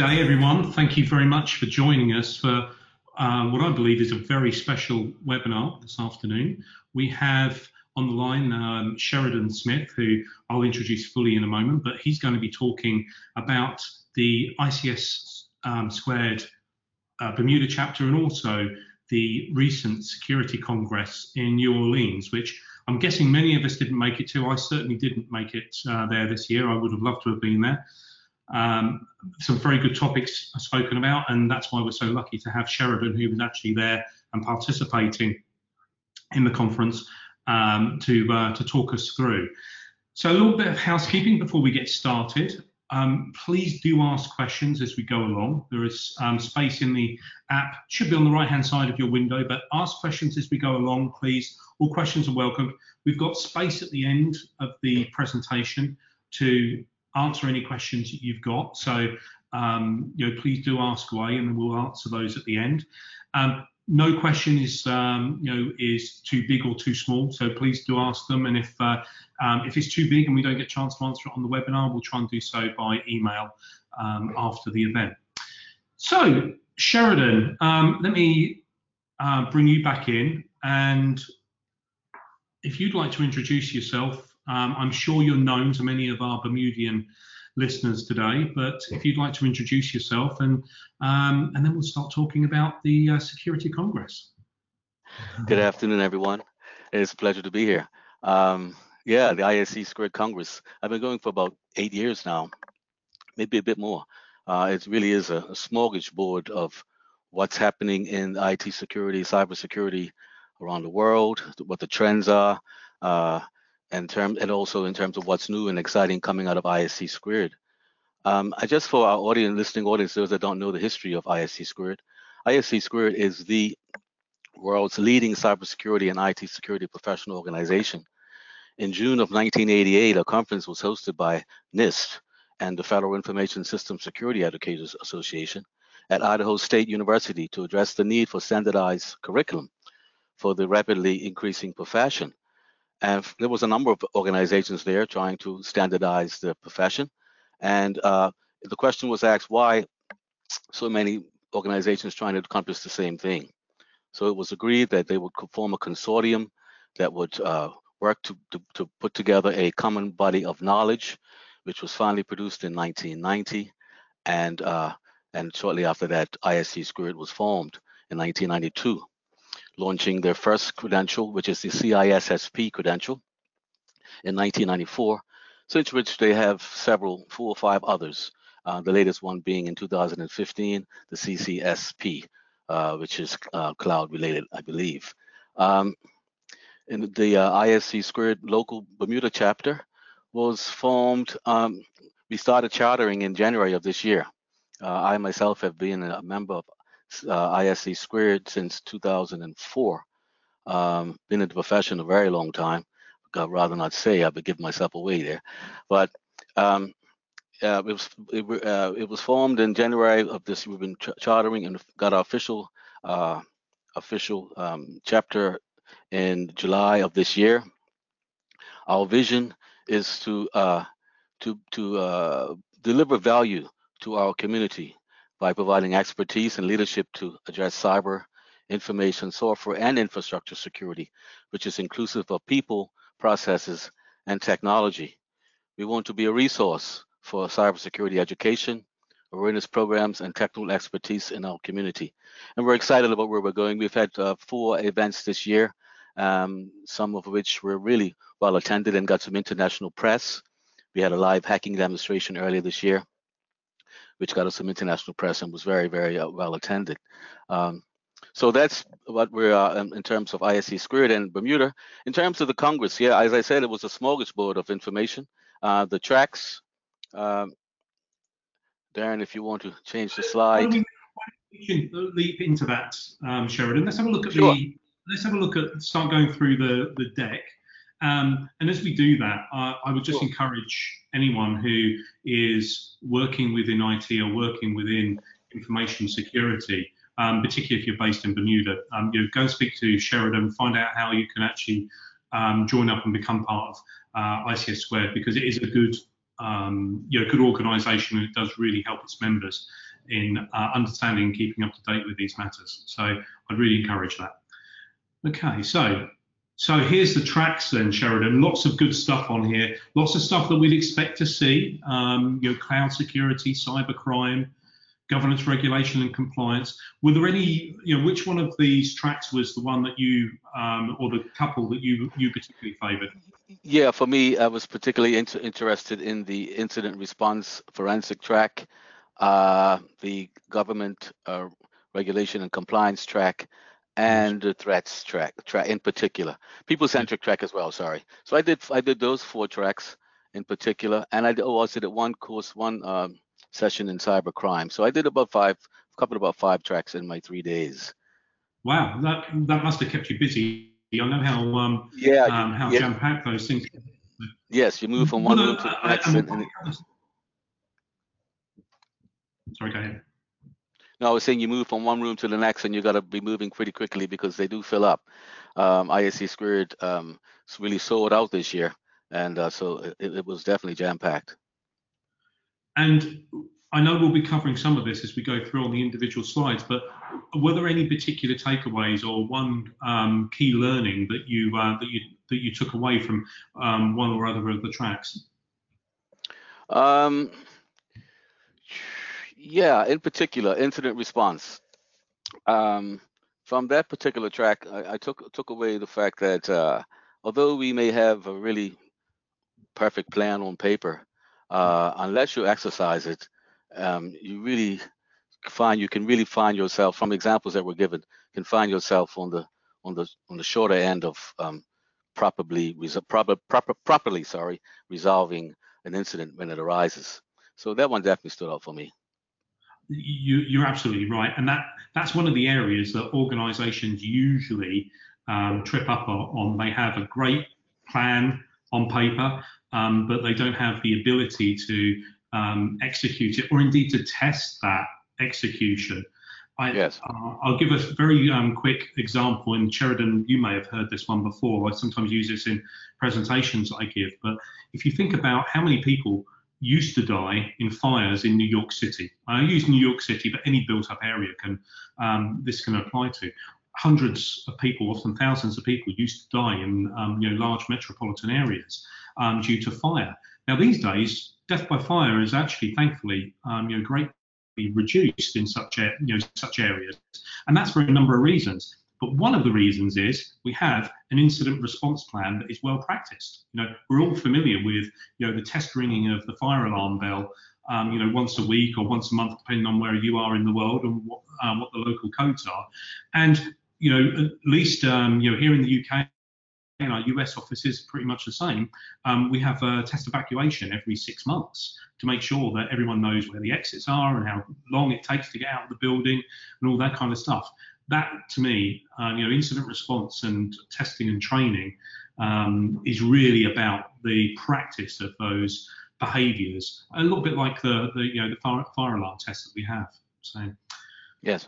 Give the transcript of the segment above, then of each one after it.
day, everyone. Thank you very much for joining us for uh, what I believe is a very special webinar this afternoon. We have on the line um, Sheridan Smith, who I'll introduce fully in a moment, but he's going to be talking about the ICS um, squared uh, Bermuda chapter and also the recent Security Congress in New Orleans, which I'm guessing many of us didn't make it to. I certainly didn't make it uh, there this year. I would have loved to have been there. Um, some very good topics spoken about, and that's why we're so lucky to have Sheridan, who was actually there and participating in the conference, um, to uh, to talk us through. So a little bit of housekeeping before we get started. Um, please do ask questions as we go along. There is um, space in the app, should be on the right hand side of your window, but ask questions as we go along, please. All questions are welcome. We've got space at the end of the presentation to answer any questions that you've got. So, um, you know, please do ask away, and we'll answer those at the end. Um, no question is, um, you know, is too big or too small. So please do ask them. And if uh, um, if it's too big and we don't get a chance to answer it on the webinar, we'll try and do so by email um, after the event. So Sheridan, um, let me uh, bring you back in, and if you'd like to introduce yourself um, I'm sure you're known to many of our Bermudian listeners today, but if you'd like to introduce yourself and um, and then we'll start talking about the uh, Security Congress. Good afternoon, everyone. It's a pleasure to be here. Um, yeah, the ISC Squared Congress. I've been going for about eight years now, maybe a bit more. Uh, it really is a, a smorgasbord of what's happening in IT security, cybersecurity around the world, what the trends are, uh, and term and also in terms of what's new and exciting coming out of ISC squared. Um, I just for our audience, listening audience, those that don't know the history of ISC squared, ISC squared is the world's leading cybersecurity and IT security professional organization. In June of 1988, a conference was hosted by NIST and the Federal Information System Security Educators Association at Idaho State University to address the need for standardized curriculum for the rapidly increasing profession. And there was a number of organizations there trying to standardize the profession. And uh, the question was asked, why so many organizations trying to accomplish the same thing? So it was agreed that they would form a consortium that would uh, work to, to, to, put together a common body of knowledge, which was finally produced in 1990. And, uh, and shortly after that, ISC Squared was formed in 1992 launching their first credential, which is the CISSP credential in 1994, since which they have several, four or five others, uh, the latest one being in 2015, the CCSP, uh, which is uh, cloud related, I believe. Um, and the uh, ISC squared local Bermuda chapter was formed, um, we started chartering in January of this year. Uh, I myself have been a member of uh, ISC squared since 2004. Um, been in the profession a very long time. I'd rather not say, I would give myself away there. But um, uh, it was it, uh, it, was formed in January of this. We've been ch chartering and got our official uh, official um, chapter in July of this year. Our vision is to uh, to to uh, deliver value to our community by providing expertise and leadership to address cyber, information, software, and infrastructure security, which is inclusive of people, processes, and technology. We want to be a resource for cybersecurity education, awareness programs, and technical expertise in our community. And we're excited about where we're going. We've had uh, four events this year, um, some of which were really well attended and got some international press. We had a live hacking demonstration earlier this year which got us some international press and was very, very uh, well attended. Um, so that's what we're uh, in terms of ISC squared and Bermuda. In terms of the Congress, yeah, as I said, it was a smorgasbord of information. Uh, the tracks, um, Darren, if you want to change the slide. We can leap into that, um, Sheridan. Let's have a look at sure. the. Let's have a look at start going through the the deck. Um, and as we do that, uh, I would just sure. encourage anyone who is working within IT or working within information security, um, particularly if you're based in Bermuda, um, you know, go and speak to Sheridan, find out how you can actually um, join up and become part of uh, ICS Squared because it is a good, um, you know, good organisation and it does really help its members. in uh, understanding and keeping up to date with these matters. So I'd really encourage that. Okay, so so here's the tracks then, Sheridan. Lots of good stuff on here. Lots of stuff that we'd expect to see. Um, you know, cloud security, cyber crime, governance, regulation, and compliance. Were there any? You know, which one of these tracks was the one that you, um, or the couple that you you particularly favoured? Yeah, for me, I was particularly inter interested in the incident response forensic track, uh, the government uh, regulation and compliance track, and the threats track, track in particular, people-centric track as well. Sorry. So I did I did those four tracks in particular, and I also did one course, one um, session in cyber crime. So I did about five, couple about five tracks in my three days. Wow, that that must have kept you busy. I know how um, yeah um, how yeah. jam-packed those things. Yes, you move from one room to the next. I, and, and, sorry, go ahead. No, I was saying you move from one room to the next, and you got to be moving pretty quickly because they do fill up. Um, ISC Squared um, really sold out this year, and uh, so it, it, was definitely jam packed. And I know we'll be covering some of this as we go through on the individual slides, but were there any particular takeaways or one um, key learning that you uh, that you that you took away from um, one or other of the tracks? Um, yeah, in particular, incident response. Um, from that particular track, I, I, took took away the fact that uh, although we may have a really perfect plan on paper, uh, unless you exercise it, um, you really find you can really find yourself from examples that were given can find yourself on the on the on the shorter end of um, properly proper, proper, properly sorry resolving an incident when it arises. So that one definitely stood out for me you, are absolutely right, and that that's one of the areas that organisations usually um, trip up on. They have a great plan on paper, um, but they don't have the ability to um, execute it, or indeed to test that execution. I, yes. Uh, I'll give a very um, quick example. In Sheridan, you may have heard this one before. I sometimes use this in presentations I give. But if you think about how many people used to die in fires in New York City. I use New York City, but any built-up area can um, this can apply to. Hundreds of people, often thousands of people, used to die in um, you know large metropolitan areas um, due to fire. Now these days, death by fire is actually, thankfully, um, you know greatly reduced in such you know such areas, and that's for a number of reasons. But one of the reasons is we have an incident response plan that is well practiced. You know, we're all familiar with, you know, the test ringing of the fire alarm bell, um, you know, once a week or once a month, depending on where you are in the world and what, um, what the local codes are. And, you know, at least, um, you know, here in the UK, in our US office is pretty much the same. Um, we have a test evacuation every six months to make sure that everyone knows where the exits are and how long it takes to get out of the building and all that kind of stuff that to me, uh, you know, incident response and testing and training um, is really about the practice of those behaviours, a little bit like the, the you know the fire, fire alarm test that we have. So. Yes,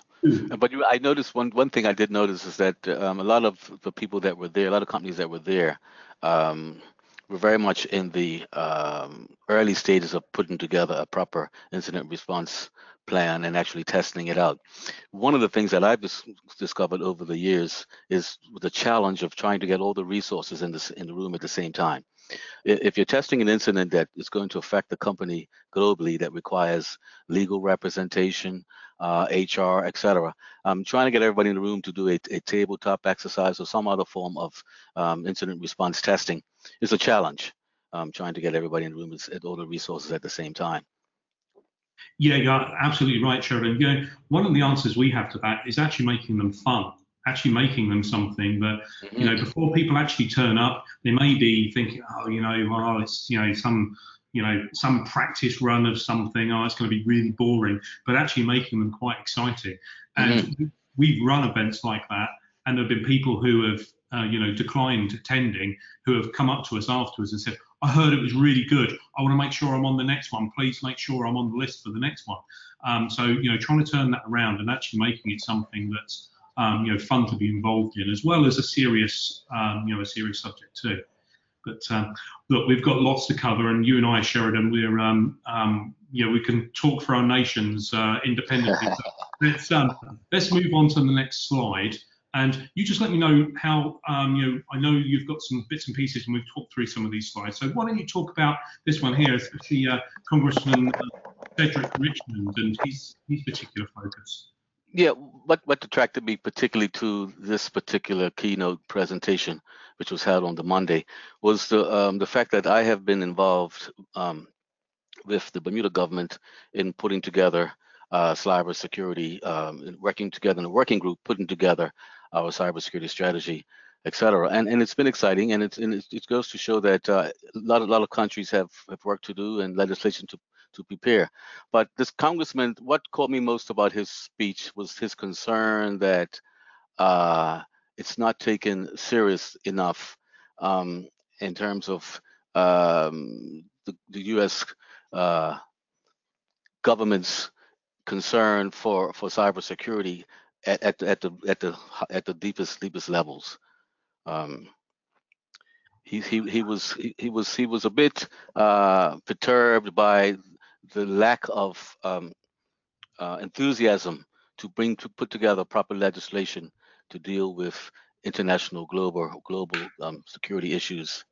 but you, I noticed one one thing I did notice is that um, a lot of the people that were there, a lot of companies that were there, um, were very much in the um, early stages of putting together a proper incident response plan and actually testing it out. One of the things that I've dis- discovered over the years is the challenge of trying to get all the resources in the, in the room at the same time. If you're testing an incident that is going to affect the company globally that requires legal representation, uh, HR, etc., I'm trying to get everybody in the room to do a, a tabletop exercise or some other form of um, incident response testing is a challenge. Trying to get everybody in the room with all the resources at the same time. Yeah, you're absolutely right, Sheridan. You know, one of the answers we have to that is actually making them fun, actually making them something that, mm-hmm. you know, before people actually turn up, they may be thinking, oh, you know, well, it's, you know, some, you know, some practice run of something, oh, it's going to be really boring, but actually making them quite exciting. And mm-hmm. we've run events like that, and there have been people who have, uh, you know, declined attending, who have come up to us afterwards and said, I heard it was really good. I want to make sure I'm on the next one. Please make sure I'm on the list for the next one. Um, so you know, trying to turn that around and actually making it something that's um, you know fun to be involved in, as well as a serious um, you know a serious subject too. But um, look, we've got lots to cover, and you and I, Sheridan, we're um, um, you know we can talk for our nations uh, independently. let's um, let's move on to the next slide. And you just let me know how, um, you know, I know you've got some bits and pieces and we've talked through some of these slides. So why don't you talk about this one here, especially uh, Congressman uh, Cedric Richmond and his, his particular focus. Yeah, what, what attracted me particularly to this particular keynote presentation, which was held on the Monday, was the um, the fact that I have been involved um, with the Bermuda government in putting together uh, cybersecurity, um, working together in a working group, putting together our cybersecurity strategy, et cetera. And, and it's been exciting, and, it's, and it goes to show that uh, a, lot, a lot of countries have, have work to do and legislation to, to prepare. But this congressman, what caught me most about his speech was his concern that uh, it's not taken serious enough um, in terms of um, the, the, U.S. Uh, government's concern for for cybersecurity at, at, at the at the at the deepest deepest levels. Um, he, he he was he, he was he was a bit uh, perturbed by the lack of um, uh, enthusiasm to bring to put together proper legislation to deal with international global global um, security issues.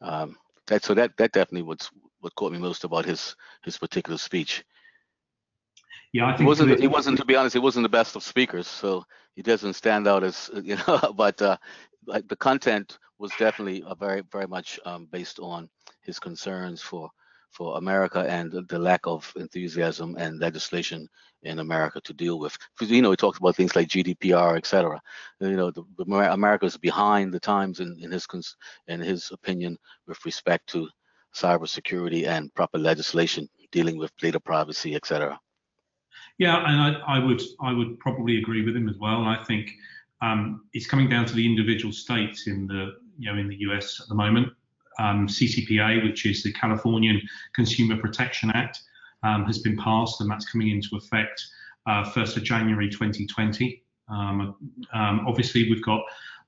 Um, that so that that definitely was what caught me most about his his particular speech. Yeah, I think he wasn't. He wasn't. To be honest, he wasn't the best of speakers, so he doesn't stand out as you know. But uh, like the content was definitely a very, very much um, based on his concerns for for America and the lack of enthusiasm and legislation in America to deal with. Because you know, he talks about things like GDPR, etc. You know, the, America is behind the times in, in his in his opinion with respect to cybersecurity and proper legislation dealing with data privacy, et cetera. Yeah, and I, I, would I would probably agree with him as well. I think um, it's coming down to the individual states in the you know in the US at the moment. Um, CCPA, which is the Californian Consumer Protection Act, um, has been passed, and that's coming into effect uh, 1st of January 2020. Um, um, obviously, we've got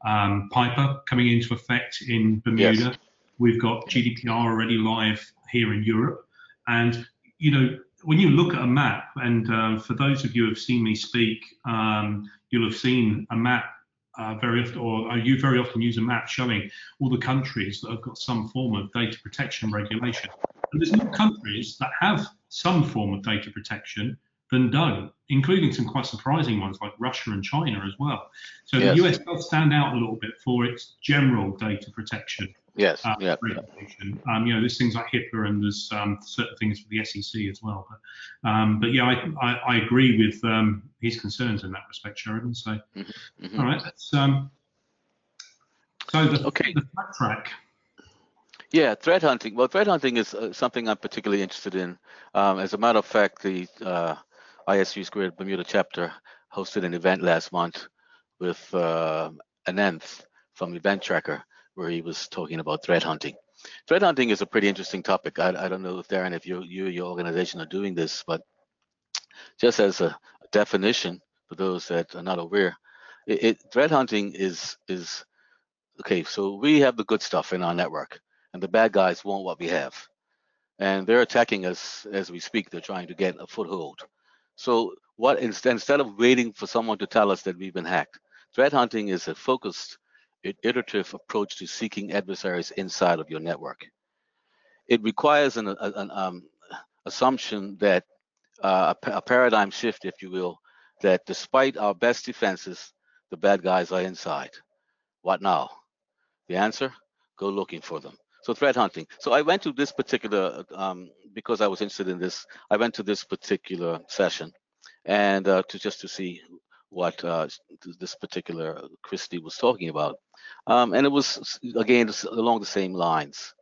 um, PIPA coming into effect in Bermuda. Yes. We've got GDPR already live here in Europe, and you know when you look at a map, and uh, for those of you who have seen me speak, um, you'll have seen a map uh, very often, or you very often use a map showing all the countries that have got some form of data protection regulation. And there's more countries that have some form of data protection than don't, including some quite surprising ones like Russia and China as well. So yes. the US does stand out a little bit for its general data protection. Yes. Uh, yeah. Um, you know, there's things like HIPAA and there's um, certain things for the SEC as well. But, um, but yeah, I, I, I agree with um, his concerns in that respect, Sheridan. So, mm-hmm. Mm-hmm. All right. Um, so the, okay. the track. Yeah, threat hunting. Well, threat hunting is uh, something I'm particularly interested in. Um, as a matter of fact, the uh, ISC Squared Bermuda chapter hosted an event last month with uh, Ananth from Event Tracker where he was talking about threat hunting. Threat hunting is a pretty interesting topic. I, I don't know if Darren, if you, you your organization are doing this, but just as a definition for those that are not aware, it, it, threat hunting is is okay. So we have the good stuff in our network, and the bad guys want what we have, and they're attacking us as we speak. They're trying to get a foothold. So what instead instead of waiting for someone to tell us that we've been hacked, threat hunting is a focused iterative approach to seeking adversaries inside of your network. It requires an, an um, assumption that uh, a, paradigm shift, if you will, that despite our best defenses, the bad guys are inside. What now? The answer? Go looking for them. So threat hunting. So I went to this particular, um, because I was interested in this, I went to this particular session and uh, to just to see what uh, this particular Christie was talking about. Um, and it was, again, along the same lines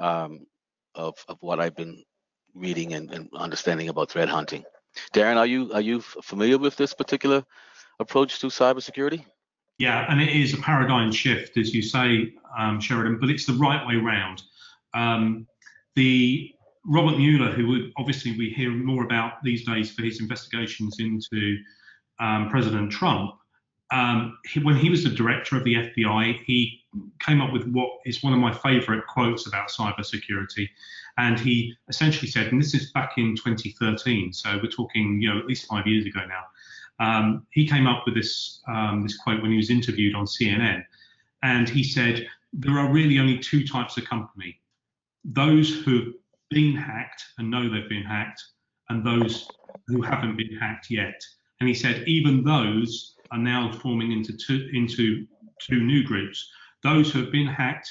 um, of, of what I've been reading and, and, understanding about threat hunting. Darren, are you are you familiar with this particular approach to cybersecurity? Yeah, and it is a paradigm shift, as you say, um, Sheridan, but it's the right way round. Um, the Robert Mueller, who obviously we hear more about these days for his investigations into um, President Trump, um, he, when he was the director of the FBI, he came up with what is one of my favorite quotes about cybersecurity. And he essentially said, and this is back in 2013, so we're talking, you know, at least five years ago now. Um, he came up with this um, this quote when he was interviewed on CNN, and he said there are really only two types of company: those who have been hacked and know they've been hacked, and those who haven't been hacked yet. And he said even those are now forming into two into two new groups: those who have been hacked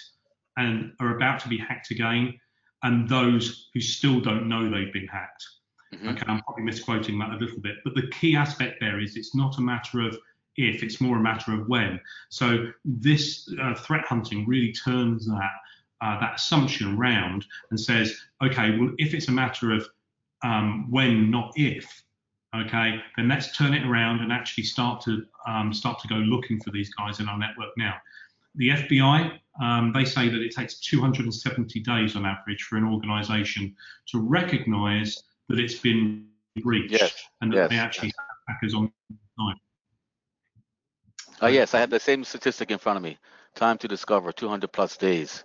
and are about to be hacked again, and those who still don't know they've been hacked. Mm-hmm. Okay, I'm probably misquoting that a little bit, but the key aspect there is it's not a matter of if, it's more a matter of when. So this uh, threat hunting really turns that uh, that assumption around and says, okay, well, if it's a matter of um, when, not if, okay, then let's turn it around and actually start to um, start to go looking for these guys in our network now. The FBI, um, they say that it takes 270 days on average for an organization to recognize that it's been breached yes. and that yes. they actually have hackers on time. Uh, yes, I have the same statistic in front of me. Time to discover 200 plus days,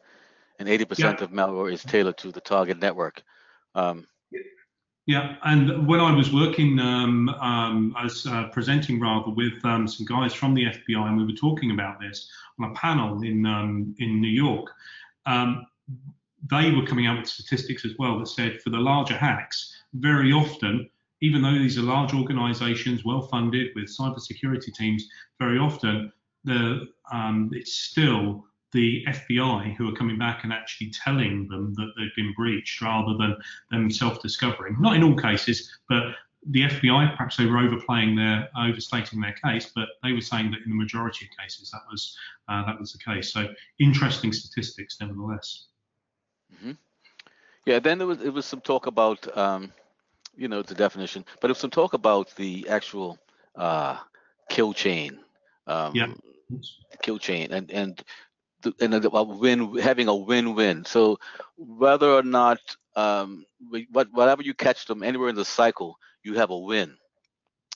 and 80% yeah. of malware is tailored to the target network. Um, yeah, and when I was working, um, um, I was uh, presenting rather with um, some guys from the FBI, and we were talking about this on a panel in um, in New York. Um, they were coming out with statistics as well that said for the larger hacks, very often, even though these are large organizations, well funded with cybersecurity teams, very often the um, it's still the FBI who are coming back and actually telling them that they've been breached rather than them self-discovering. Not in all cases, but the FBI perhaps they were overplaying their overstating their case, but they were saying that in the majority of cases that was uh, that was the case. So interesting statistics nevertheless. Mm-hmm. Yeah, then there was it was some talk about um, you know the definition, but it was some talk about the actual uh, kill chain. Um, yeah. Kill chain and and and a win having a win-win. So whether or not um, what, whatever you catch them anywhere in the cycle, you have a win,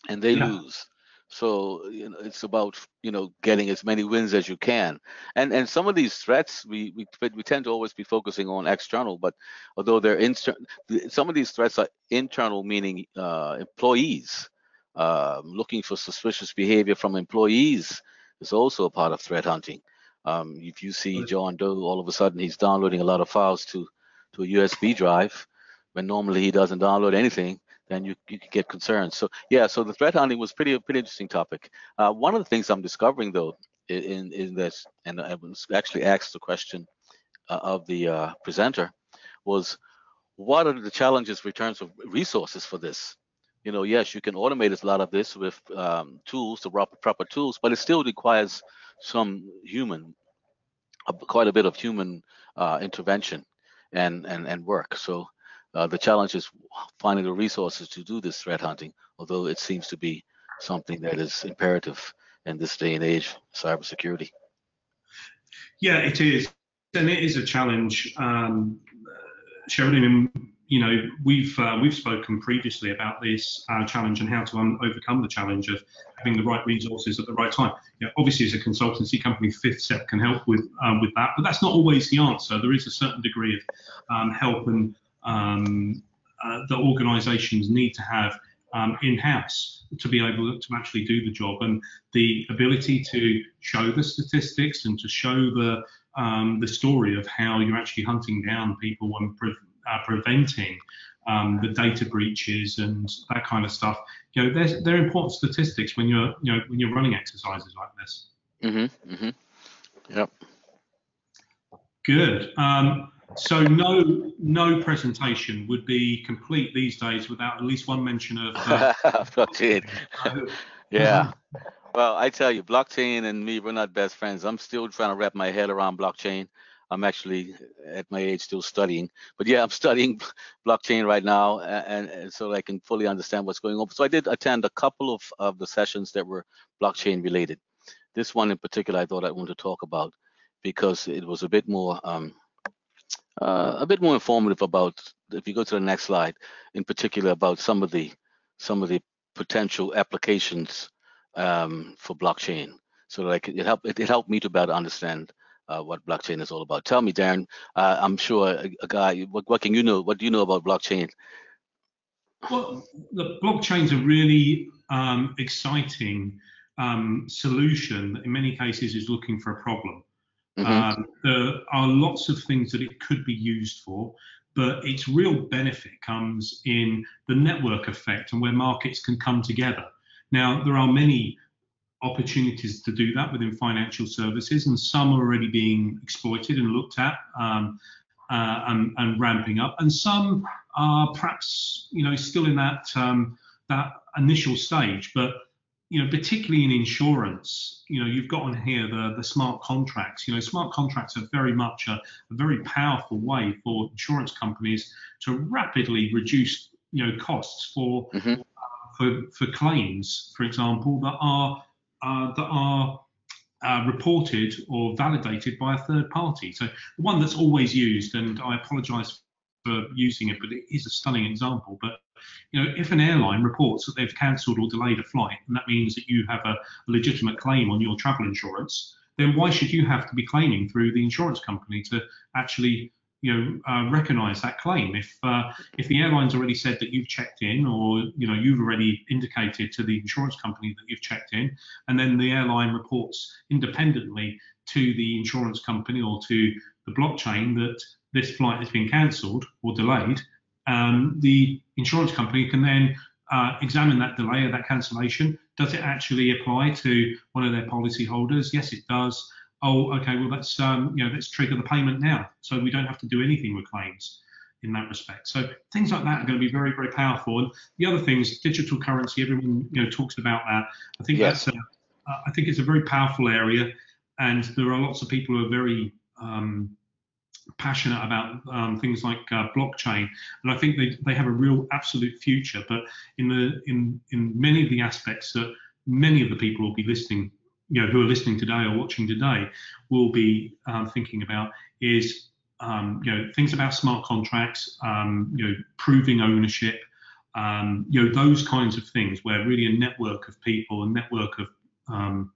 and they yeah. lose. So you know, it's about you know getting as many wins as you can, and and some of these threats we we we tend to always be focusing on external, but although they're internal, some of these threats are internal, meaning uh, employees uh, looking for suspicious behavior from employees is also a part of threat hunting. Um, if you see John Doe, all of a sudden he's downloading a lot of files to to a USB drive, when normally he doesn't download anything then you, you can get concerned. So yeah, so the threat hunting was pretty a pretty interesting topic. Uh, one of the things I'm discovering though in in this, and I was actually asked the question uh, of the uh, presenter, was what are the challenges in terms of resources for this? You know, yes, you can automate a lot of this with um, tools, the proper, proper tools, but it still requires some human, quite a bit of human uh, intervention and and and work. So uh, the challenge is finding the resources to do this threat hunting, although it seems to be something that is imperative in this day and age, cybersecurity. Yeah, it is, and it is a challenge. Um, Sheridan, you know, we've uh, we've spoken previously about this uh, challenge and how to un- overcome the challenge of having the right resources at the right time. You know, obviously, as a consultancy company, Fifth Step can help with um, with that, but that's not always the answer. There is a certain degree of um, help and um, uh, that organisations need to have um, in-house to be able to actually do the job and the ability to show the statistics and to show the um, the story of how you're actually hunting down people and uh, preventing um, the data breaches and that kind of stuff. You know, they're, they're important statistics when you're you know when you're running exercises like this. Mm-hmm. Mm-hmm. Yep. Good. Um, so no no presentation would be complete these days without at least one mention of uh, blockchain. yeah. Well, I tell you, blockchain and me, we're not best friends. I'm still trying to wrap my head around blockchain. I'm actually at my age still studying, but yeah, I'm studying blockchain right now, and, and, so I can fully understand what's going on. So I did attend a couple of, of the sessions that were blockchain related. This one in particular, I thought I wanted to talk about because it was a bit more um, uh, a bit more informative about if you go to the next slide in particular about some of the some of the potential applications um, for blockchain so like it helped it, it, helped me to better understand uh, what blockchain is all about. Tell me, Darren. Uh, I'm sure a, a, guy. What, what can you know? What do you know about blockchain? Well, the blockchain's a really um, exciting um, solution that in many cases is looking for a problem. Mm-hmm. Um, there are lots of things that it could be used for, but its real benefit comes in the network effect and where markets can come together. Now, there are many opportunities to do that within financial services, and some are already being exploited and looked at um, uh, and, and, ramping up, and some are perhaps you know still in that um, that initial stage. But you know, particularly in insurance, you know, you've got on here the the smart contracts. You know, smart contracts are very much a, a very powerful way for insurance companies to rapidly reduce you know costs for mm-hmm. uh, for for claims, for example, that are uh, that are uh, reported or validated by a third party. So the one that's always used, and I apologise for using it, but it is a stunning example. But you know, if an airline reports that they've cancelled or delayed a flight, and that means that you have a legitimate claim on your travel insurance, then why should you have to be claiming through the insurance company to actually you know uh, recognize that claim. If uh, if the airline's already said that you've checked in or you know you've already indicated to the insurance company that you've checked in and then the airline reports independently to the insurance company or to the blockchain that this flight has been cancelled or delayed um, the insurance company can then uh, examine that delay or that cancellation. Does it actually apply to one of their policy holders? Yes it does oh, okay, well, let's um, you know, let's trigger the payment now, so we don't have to do anything with claims in that respect. So things like that are going to be very, very powerful. And the other things, digital currency, everyone you know talks about that. I think yes. that's a, I think it's a very powerful area, and there are lots of people who are very um, passionate about um, things like uh, blockchain, and I think they, they have a real absolute future. But in the in in many of the aspects that many of the people will be listening you know who are listening today or watching today will be um, thinking about is um, you know things about smart contracts, um, you know proving ownership, um, you know those kinds of things where really a network of people, a network of um,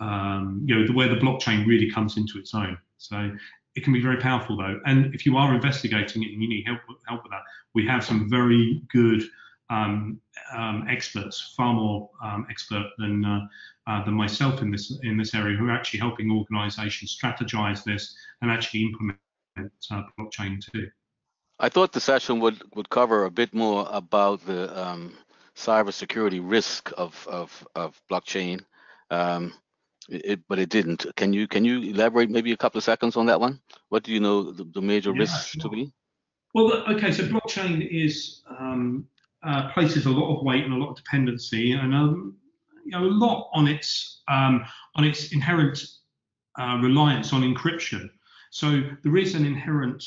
um, you know the, where the blockchain really comes into its own. So it can be very powerful though, and if you are investigating it and you need help help with that, we have some very good um, um, experts, far more um, expert than uh, uh, than myself in this in this area, who are actually helping organisations strategize this and actually implement uh, blockchain too. I thought the session would would cover a bit more about the um, cybersecurity risk of of, of blockchain. Um, it, but it didn't. Can you can you elaborate maybe a couple of seconds on that one? What do you know the, the major yeah, risks sure. to be? Well, okay, so blockchain is um, uh, places a lot of weight and a lot of dependency and um, you know, a lot on its um, on its inherent uh, reliance on encryption. So there is an inherent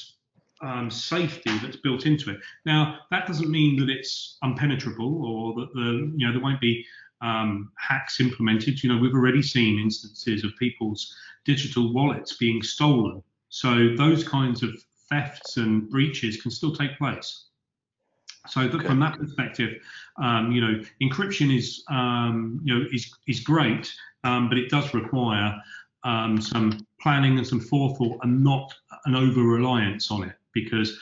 um, safety that's built into it. Now that doesn't mean that it's unpenetrable or that the you know there won't be um, hacks implemented. You know we've already seen instances of people's digital wallets being stolen. So those kinds of thefts and breaches can still take place. So okay. from that perspective, um, you know, encryption is um, you know is is great, um, but it does require um, some planning and some forethought, and not an over reliance on it, because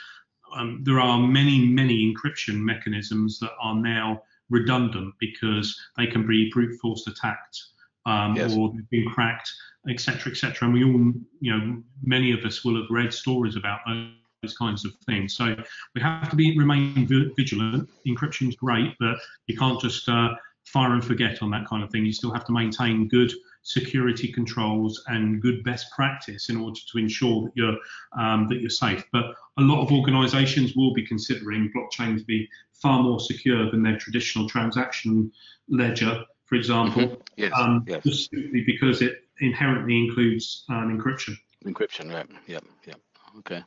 um, there are many many encryption mechanisms that are now redundant because they can be brute force attacked um, yes. or they've been cracked, etc., etc. And we all, you know, many of us will have read stories about those those kinds of things. So we have to be remain vigilant. Encryption is great, but you can't just uh, fire and forget on that kind of thing. You still have to maintain good security controls and good best practice in order to ensure that you're um, that you're safe. But a lot of organisations will be considering blockchain to be far more secure than their traditional transaction ledger, for example, mm-hmm. yes. Um, yes. just simply because it inherently includes um, encryption. Encryption, right? Yep, yep. Okay.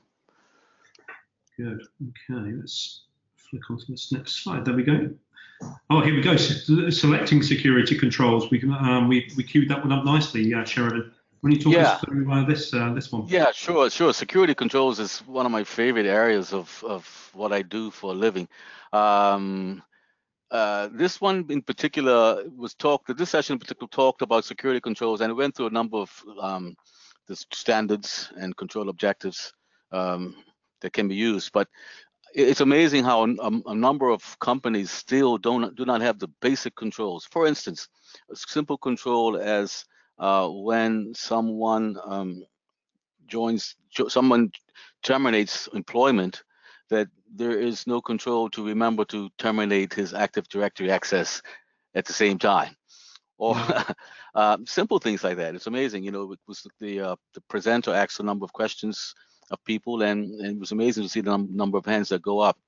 Good. Okay, let's flick onto this next slide. There we go. Oh, here we go. Selecting security controls. We can um, we we queued that one up nicely, uh, Sheridan. When you talk yeah. us through uh, this uh, this one. Yeah, sure, sure. Security controls is one of my favorite areas of of what I do for a living. Um, uh, this one in particular was talked. This session in particular talked about security controls, and it went through a number of um, the standards and control objectives um, that can be used. But it's amazing how a, a, number of companies still don't do not have the basic controls. For instance, a simple control as uh, when someone um, joins, someone terminates employment, that there is no control to remember to terminate his Active Directory access at the same time, or uh, simple things like that. It's amazing, you know. It was the uh, the presenter asked a number of questions of people, and, and it was amazing to see the num number of hands that go up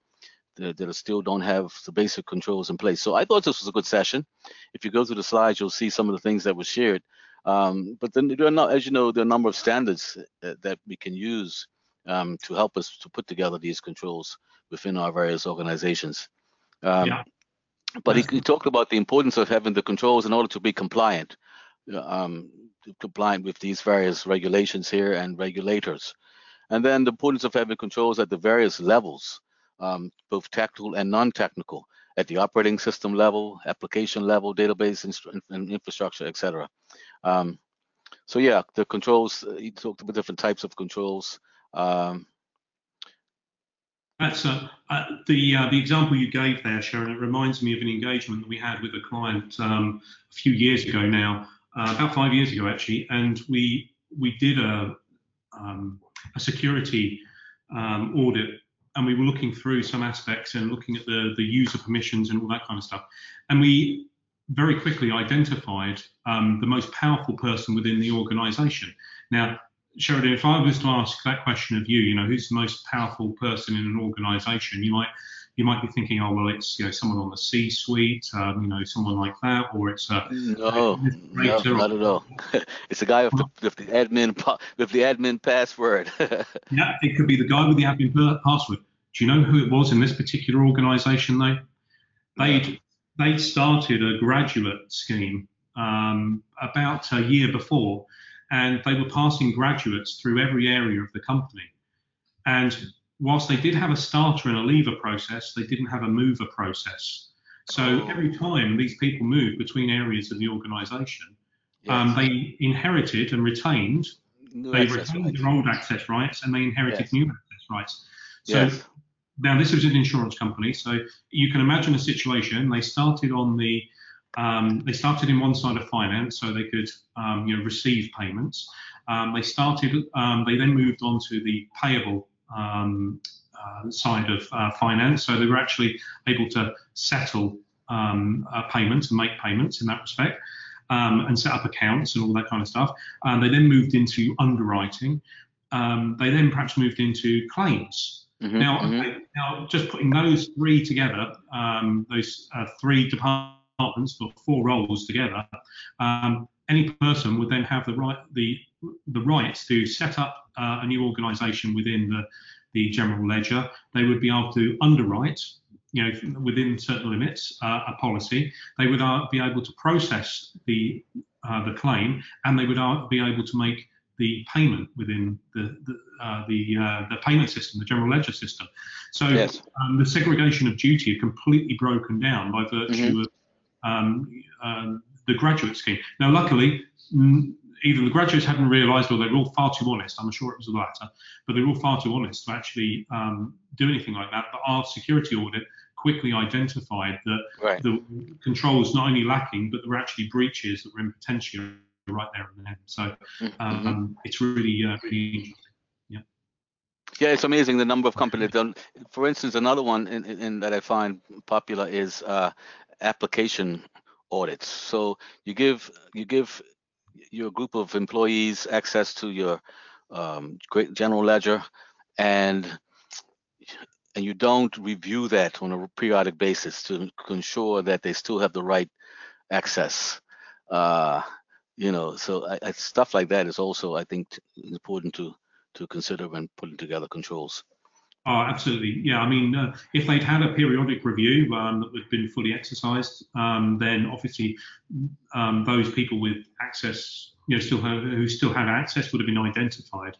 that, that, still don't have the basic controls in place. So I thought this was a good session. If you go through the slides, you'll see some of the things that were shared. Um, but then there are not, as you know, there are a number of standards that, that we can use um, to help us to put together these controls within our various organizations. Um, yeah. But he, he, talked about the importance of having the controls in order to be compliant, um, compliant with these various regulations here and regulators. And then the importance of having controls at the various levels, um, both technical and non-technical, at the operating system level, application level, database and infrastructure, etc. Um, so yeah, the controls, uh, he talked about different types of controls. Um, that's uh, uh, the uh, the example you gave there, Sharon. It reminds me of an engagement that we had with a client um, a few years ago now, uh, about five years ago actually, and we we did a um, a security um, audit and we were looking through some aspects and looking at the, the user permissions and all that kind of stuff. And we very quickly identified um, the most powerful person within the organization. Now, Sheridan, if I was to ask that question of you, you know, who's the most powerful person in an organization, you might you might be thinking, oh well, it's you know someone on the C-suite, um, you know, someone like that, or it's a no, no not at all. it's a guy with the, with the admin with the admin password. yeah, it could be the guy with the admin password. Do you know who it was in this particular organisation? Though they'd they'd started a graduate scheme um, about a year before, and they were passing graduates through every area of the company, and whilst they did have a starter and a leaver process, they didn't have a mover process. So every time these people moved between areas of the organisation, yes. um, they inherited and retained. New they retained rights. their old access rights and they inherited yes. new access rights. So yes. now this was an insurance company. So you can imagine a situation. They started on the um, they started in one side of finance, so they could um, you know receive payments. Um, they started. Um, they then moved on to the payable um, uh, side of uh, finance. So they were actually able to settle um, uh, payments and make payments in that respect. Um, and set up accounts and all that kind of stuff. And they then moved into underwriting. Um, they then perhaps moved into claims. Mm-hmm, now, mm-hmm. now, just putting those three together, um, those uh, three departments or four roles together, um, any person would then have the right the the right to set up uh, a new organisation within the the general ledger. They would be able to underwrite, you know, within certain limits, uh, a policy. They would uh, be able to process the uh, the claim, and they would uh, be able to make the payment within the the uh, the, the, payment system, the general ledger system. So yes. um, the segregation of duty are completely broken down by virtue mm-hmm. of um, um, the graduate scheme. Now, luckily, either the graduates hadn't realised or they were all far too honest. I'm sure it was the latter, but they were all far too honest to actually um, do anything like that. But our security audit quickly identified that right. the controls not only lacking, but there were actually breaches that were in potential right there in the end. So mm-hmm. um, mm-hmm. it's really, uh, really interesting. Yeah. Yeah, it's amazing the number of companies. Done. For instance, another one in, in, that I find popular is uh, application audits. So you give you give your group of employees access to your um, great general ledger, and and you don't review that on a periodic basis to, ensure that they still have the right access. Uh, you know, so I, I, stuff like that is also, I think, important to to consider when putting together controls. Oh, absolutely. Yeah, I mean, uh, if they'd had a periodic review um, that had been fully exercised, um, then obviously um, those people with access, you know, still have, who still had access would have been identified,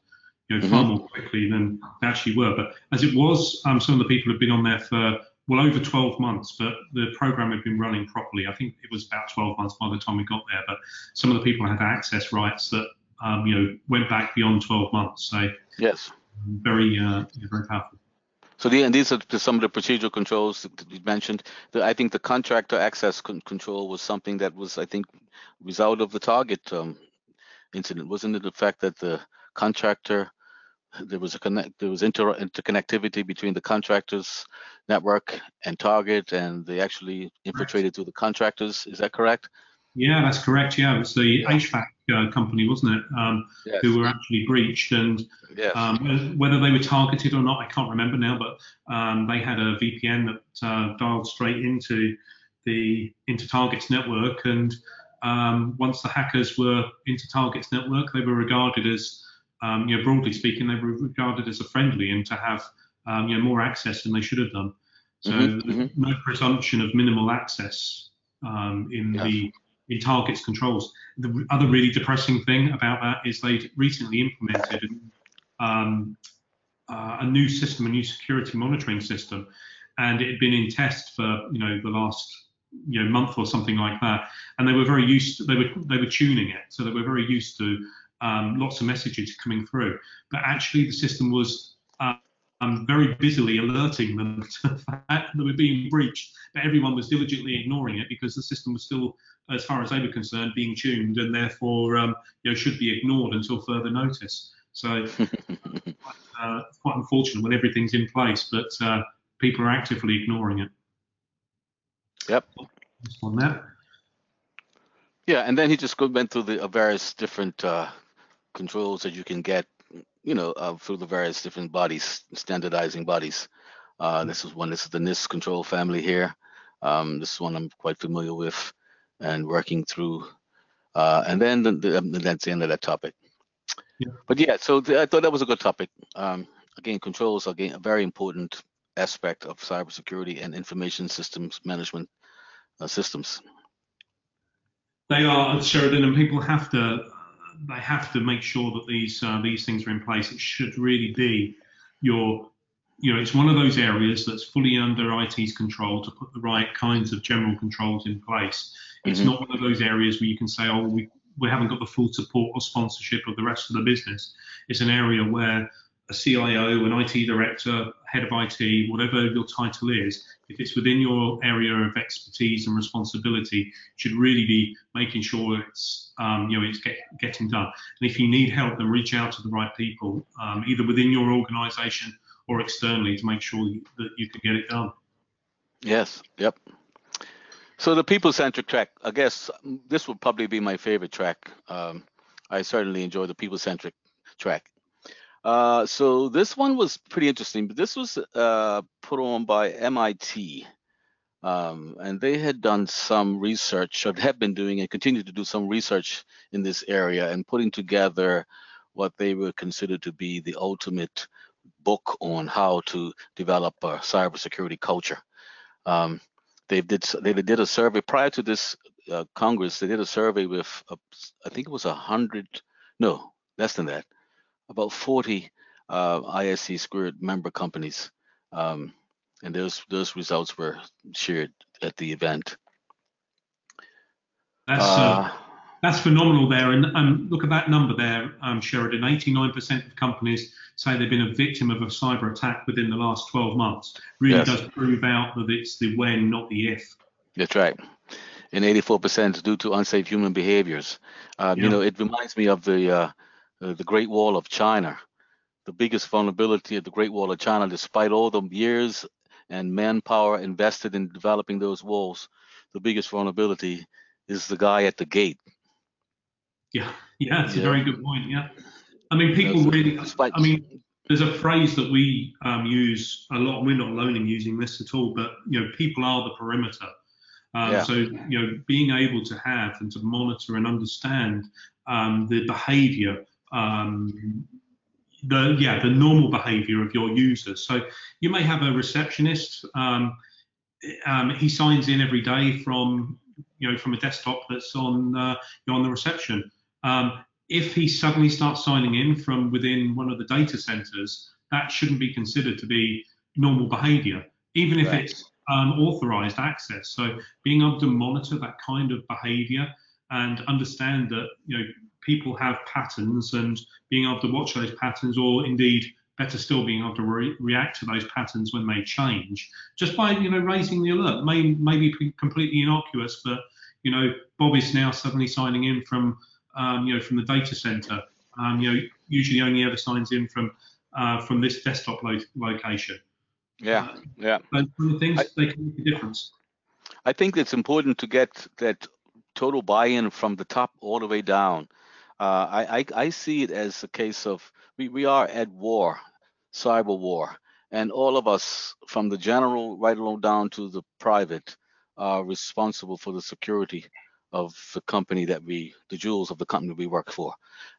you know, mm-hmm. far more quickly than they actually were. But as it was, um, some of the people had been on there for well over 12 months, but the program had been running properly. I think it was about 12 months by the time we got there. But some of the people had access rights that um, you know went back beyond 12 months. So yes, very uh, very powerful. So the, and these are some of the procedural controls that you mentioned. The, I think the contractor access con control was something that was, I think, result of the target um, incident. Wasn't it the fact that the contractor there was a connect there was inter interconnectivity between the contractors network and target and they actually infiltrated through the contractors is that correct yeah that's correct yeah it was the hvac uh, company wasn't it um, yes. who were actually breached and yes. um, whether they were targeted or not i can't remember now but um, they had a vpn that uh, dialed straight into the into target's network and um, once the hackers were into target's network they were regarded as um, you know, broadly speaking, they were regarded as a friendly and to have um, you know more access than they should have done. So mm-hmm, mm-hmm. no presumption of minimal access um, in yeah. the in targets controls. The other really depressing thing about that is they recently implemented um, uh, a new system, a new security monitoring system, and it had been in test for you know the last you know month or something like that, and they were very used. To, they were they were tuning it, so they were very used to um, lots of messages coming through. But actually, the system was uh, um, very busily alerting them to the fact that they were being breached, but everyone was diligently ignoring it because the system was still, as far as they were concerned, being tuned and therefore um, you know, should be ignored until further notice. So uh, quite unfortunate when everything's in place, but uh, people are actively ignoring it. Yep. On that. Yeah, and then he just went through the uh, various different uh, controls that you can get, you know, uh, through the various different bodies, standardizing bodies. Uh, this is one. This is the NIST control family here. Um, this is one I'm quite familiar with and working through. Uh, and then the, the, um, that's the end of that topic. Yeah. But yeah, so the, I thought that was a good topic. Um, again, controls are again, a very important aspect of cybersecurity and information systems management uh, systems. They are, Sheridan, and people have to they have to make sure that these uh, these things are in place. It should really be your you know, it's one of those areas that's fully under IT's control to put the right kinds of general controls in place. It's mm-hmm. not one of those areas where you can say, oh, we, we haven't got the full support or sponsorship of the rest of the business. It's an area where a CIO, an IT director, head of IT, whatever your title is, if it's within your area of expertise and responsibility, should really be making sure it's um, you know it's get, getting done. And if you need help, then reach out to the right people, um, either within your organisation or externally, to make sure that you could get it done. Yes. Yep. So the people-centric track, I guess this would probably be my favorite track. Um, I certainly enjoy the people-centric track. Uh, so this one was pretty interesting, but this was uh, put on by MIT. Um, and they had done some research, or have been doing and continue to do some research in this area and putting together what they were considered to be the ultimate book on how to develop a cybersecurity culture. Um, they did they did a survey prior to this uh, Congress. They did a survey with uh, I think it was a hundred, no, less than that, about 40 uh, ISC squared member companies. Um, and those those results were shared at the event. That's uh, uh, that's phenomenal there, and um, look at that number there, um, Sheridan. 89% of companies say they've been a victim of a cyber attack within the last 12 months. Really yes. does prove out that it's the when, not the if. That's right. And 84% due to unsafe human behaviors. Um, yeah. You know, it reminds me of the uh, uh, the Great Wall of China, the biggest vulnerability of the Great Wall of China, despite all the years and manpower invested in developing those walls, the biggest vulnerability is the guy at the gate. Yeah, yeah, that's yeah. a very good point. Yeah, I mean, people really. I mean, there's a phrase that we um, use a lot. We're not alone in using this at all, but you know, people are the perimeter. Um, yeah. So you know, being able to have and to monitor and understand um, the behaviour um, the yeah the normal behavior of your users. So you may have a receptionist. Um, um, he signs in every day from you know from a desktop that's on uh, on the reception. Um, if he suddenly starts signing in from within one of the data centers, that shouldn't be considered to be normal behavior, even if right. it's um, authorized access. So being able to monitor that kind of behavior and understand that you know people have patterns and being able to watch those patterns, or indeed better still being able to re react to those patterns when they change, just by you know raising the alert. May maybe be completely innocuous, but you know Bob is now suddenly signing in from um, you know from the data center. Um, you know usually only ever signs in from uh, from this desktop lo location. Yeah, uh, yeah. Those kind of things I, they can make a difference. I think it's important to get that total buy-in from the top all the way down. Uh, I, I, I see it as a case of we, we are at war, cyber war, and all of us, from the general right along down to the private, are responsible for the security of the company that we, the jewels of the company we work for.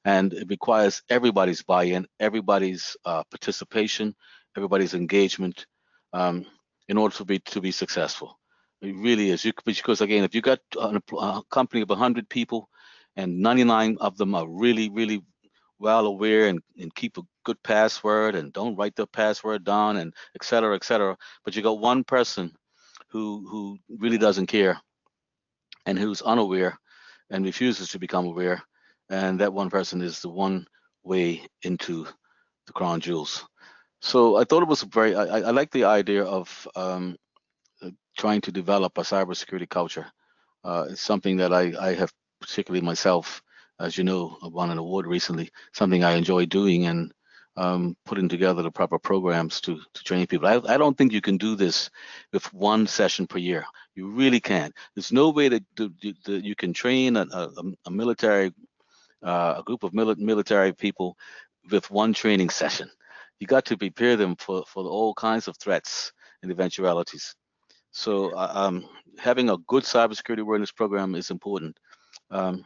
And it requires everybody's buy-in, everybody's uh, participation, everybody's engagement um, in order to be to be successful. It really is. You, because again, if you got a, a company of 100 people and 99 of them are really, really well aware and, and keep a good password and don't write the password down and et cetera, et cetera. But you got one person who who really doesn't care and who's unaware and refuses to become aware. And that one person is the one way into the crown jewels. So I thought it was very, I, I like the idea of um, uh, trying to develop a cybersecurity culture. Uh, it's something that I, I have particularly myself, as you know, won an award recently, something I enjoy doing and um, putting together the proper programs to, to train people. I, I don't think you can do this with one session per year. You really can't. There's no way that, that you can train a, a, a military, uh, a group of mili military people with one training session. You got to prepare them for, for all kinds of threats and eventualities. So uh, um, having a good cybersecurity awareness program is important. Um,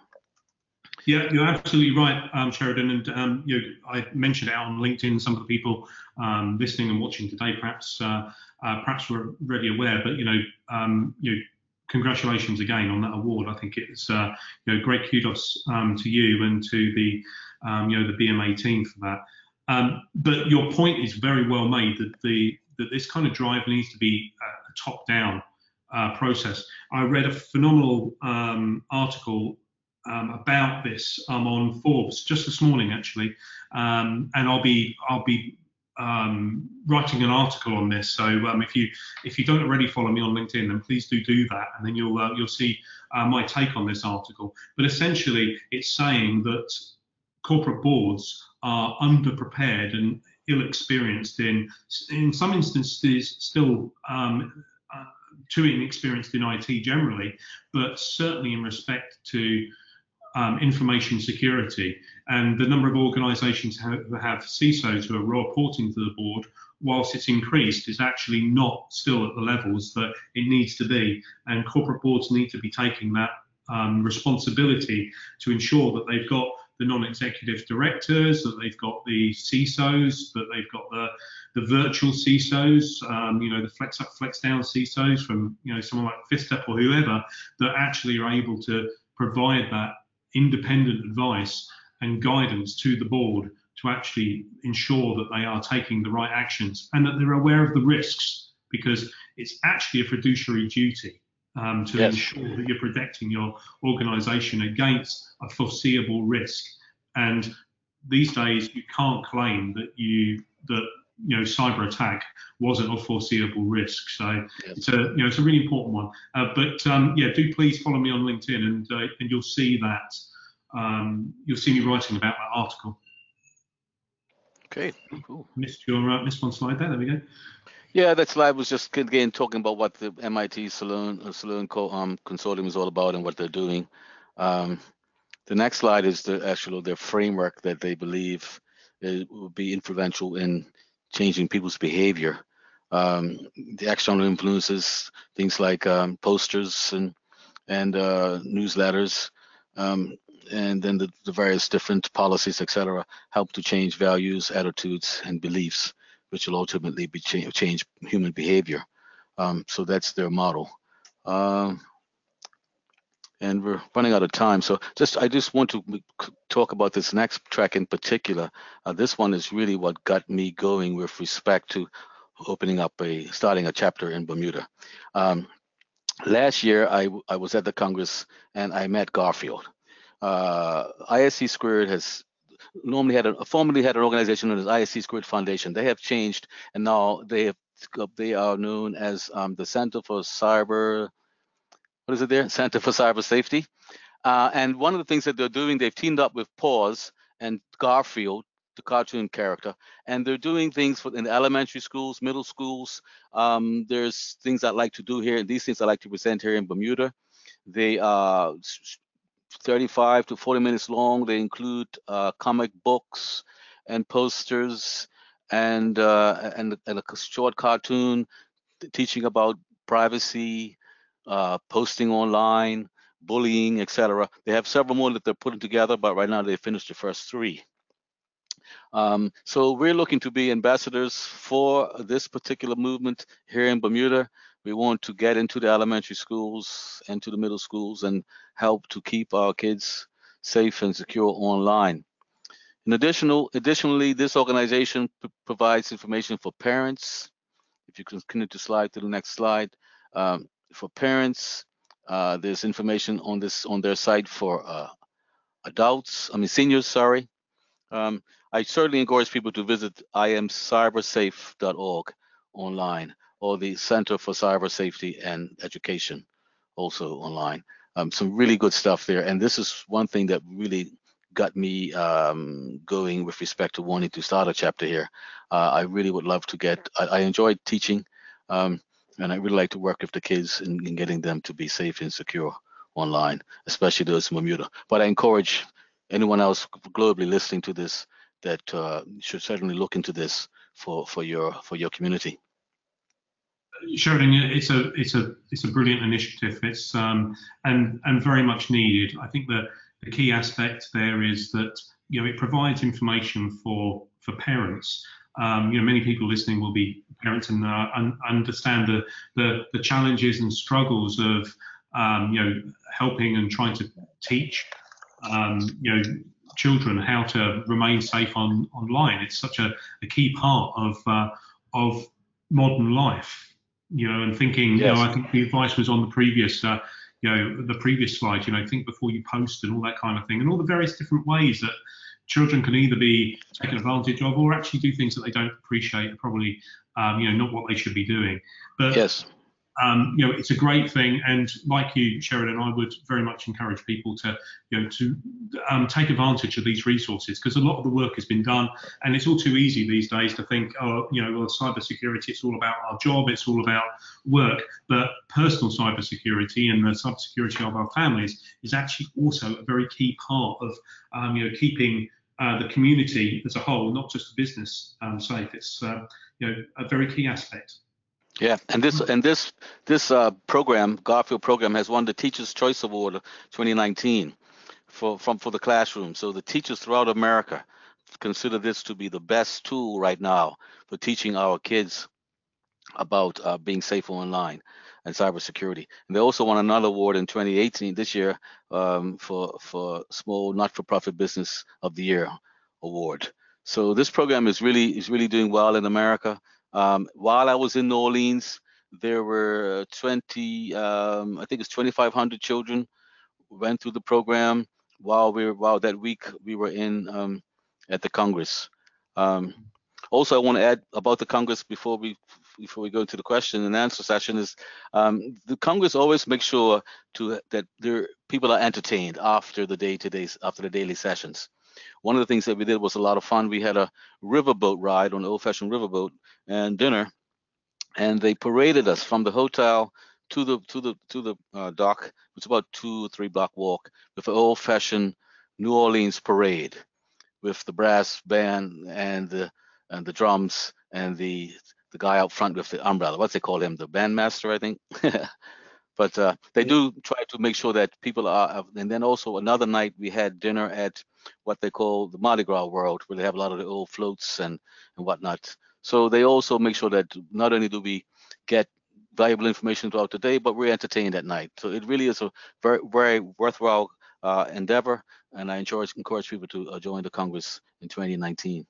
yeah, you're absolutely right, um, Sheridan. And um, you know, I mentioned it on LinkedIn. Some of the people um, listening and watching today, perhaps uh, uh, perhaps were already aware. But you know, um, you know, congratulations again on that award. I think it's uh, you know great kudos um, to you and to the um, you know the BMA team for that. but your point is very well made that the that this kind of drive needs to be a top-down uh, process. I read a phenomenal article um, about this um, on Forbes just this morning, actually, um, and I'll be I'll be um, writing an article on this. So um, if you if you don't already follow me on LinkedIn, then please do do that, and then you'll uh, you'll see uh, my take on this article. But essentially, it's saying that corporate boards are underprepared and ill-experienced in in some instances still um, uh, too inexperienced in IT generally, but certainly in respect to um, information security. And the number of organizations who have CISOs who are reporting to the board, whilst it's increased, is actually not still at the levels that it needs to be. And corporate boards need to be taking that um, responsibility to ensure that they've got the non-executive directors, that they've got the CISOs, that they've got the the virtual CISOs, um, you know, the flex up, flex down CISOs from you know someone like Fifth Step or whoever that actually are able to provide that independent advice and guidance to the board to actually ensure that they are taking the right actions and that they're aware of the risks because it's actually a fiduciary duty um, to yes. ensure that you're protecting your organization against a foreseeable risk. And these days, you can't claim that you that you know cyber attack wasn't a foreseeable risk. So yes. it's a you know it's a really important one. Uh, but um, yeah, do please follow me on LinkedIn, and uh, and you'll see that um, you'll see me writing about that article. Okay, cool. Missed your uh, missed one slide there. There we go. Yeah, that slide was just again talking about what the MIT Sloan uh, Sloan Co um, Consortium is all about and what they're doing. Um, the next slide is the actual their framework that they believe it will be influential in changing people's behavior. Um, the external influences, things like um, posters and and uh, newsletters, um, and then the, the, various different policies, etc., help to change values, attitudes, and beliefs, which will ultimately be cha change human behavior. Um, so that's their model. Um, and we're running out of time. So just I just want to talk about this next track in particular. Uh, this one is really what got me going with respect to opening up a starting a chapter in Bermuda. Um, last year I I was at the Congress and I met Garfield. uh, ISC Squared has normally had a formerly had an organization known as ISC Squared Foundation. They have changed, and now they have they are known as um, the Center for Cyber. What is it there? Center for Cyber Safety. Uh, and one of the things that they're doing, they've teamed up with Paws and Garfield, the cartoon character, and they're doing things for in elementary schools, middle schools. Um, there's things I like to do here, and these things I like to present here in Bermuda. They are 35 to 40 minutes long. They include uh, comic books and posters and uh, and, and a short cartoon teaching about privacy, uh, posting online, bullying, etc. They have several more that they're putting together, but right now they finished the first three. Um, so we're looking to be ambassadors for this particular movement here in Bermuda. We want to get into the elementary schools and to the middle schools and help to keep our kids safe and secure online. In additional, additionally, this organization provides information for parents. If you continue to slide to the next slide, um, for parents, uh, there's information on this on their site for uh, adults. I mean seniors. Sorry. Um, I certainly encourage people to visit imcybersafe.org online or the Center for Cyber Safety and Education, also online. Um, some really good stuff there. And this is one thing that really got me um, going with respect to wanting to start a chapter here. Uh, I really would love to get, I, I enjoyed teaching um, and I really like to work with the kids in, in, getting them to be safe and secure online, especially those in Bermuda. But I encourage anyone else globally listening to this that uh, should certainly look into this for, for your for your community. Sheridan, it's a it's a it's a brilliant initiative. It's um, and and very much needed. I think that the key aspect there is that you know it provides information for for parents. Um, you know, many people listening will be parents and uh, un- understand the, the, the challenges and struggles of um, you know helping and trying to teach um, you know children how to remain safe on online. It's such a, a key part of uh, of modern life. You know, and thinking. Yes. You know, I think the advice was on the previous. Uh, you know the previous slide you know think before you post and all that kind of thing and all the various different ways that children can either be taken advantage of or actually do things that they don't appreciate probably um, you know not what they should be doing. But yes. um, you know, it's a great thing, and like you, Sheridan, I would very much encourage people to, you know, to um, take advantage of these resources because a lot of the work has been done, and it's all too easy these days to think, oh, you know, well, cybersecurity, it's all about our job, it's all about work, but personal cybersecurity and the cybersecurity of our families is actually also a very key part of, um, you know, keeping uh, the community as a whole, not just the business, um, safe. It's, uh, you know, a very key aspect. Yeah, and this and this this uh, program, Garfield program, has won the Teachers Choice Award 2019 for from for the classroom. So the teachers throughout America consider this to be the best tool right now for teaching our kids about uh, being safe online and cybersecurity. And they also won another award in 2018 this year um, for for small not-for-profit business of the year award. So this program is really is really doing well in America. Um, while I was in New Orleans, there were 20, um, I think it's 2,500 children went through the program while we were, while that week we were in um, at the Congress. Um, also, I want to add about the Congress before we before we go to the question and answer session is um, the Congress always makes sure to that there people are entertained after the day to days after the daily sessions. One of the things that we did was a lot of fun. We had a riverboat ride on an old-fashioned riverboat and dinner, and they paraded us from the hotel to the to the to the uh, dock. It's about two or three block walk with an old-fashioned New Orleans parade with the brass band and the and the drums and the the guy out front with the umbrella. What's they call him? The bandmaster, I think. but uh, they do try to make sure that people are. And then also another night we had dinner at what they call the Mardi Gras world, where they have a lot of the old floats and and whatnot. So they also make sure that not only do we get valuable information throughout the day, but we're entertained at night. So it really is a very very worthwhile uh, endeavor, and I encourage encourage people to uh, join the Congress in 2019.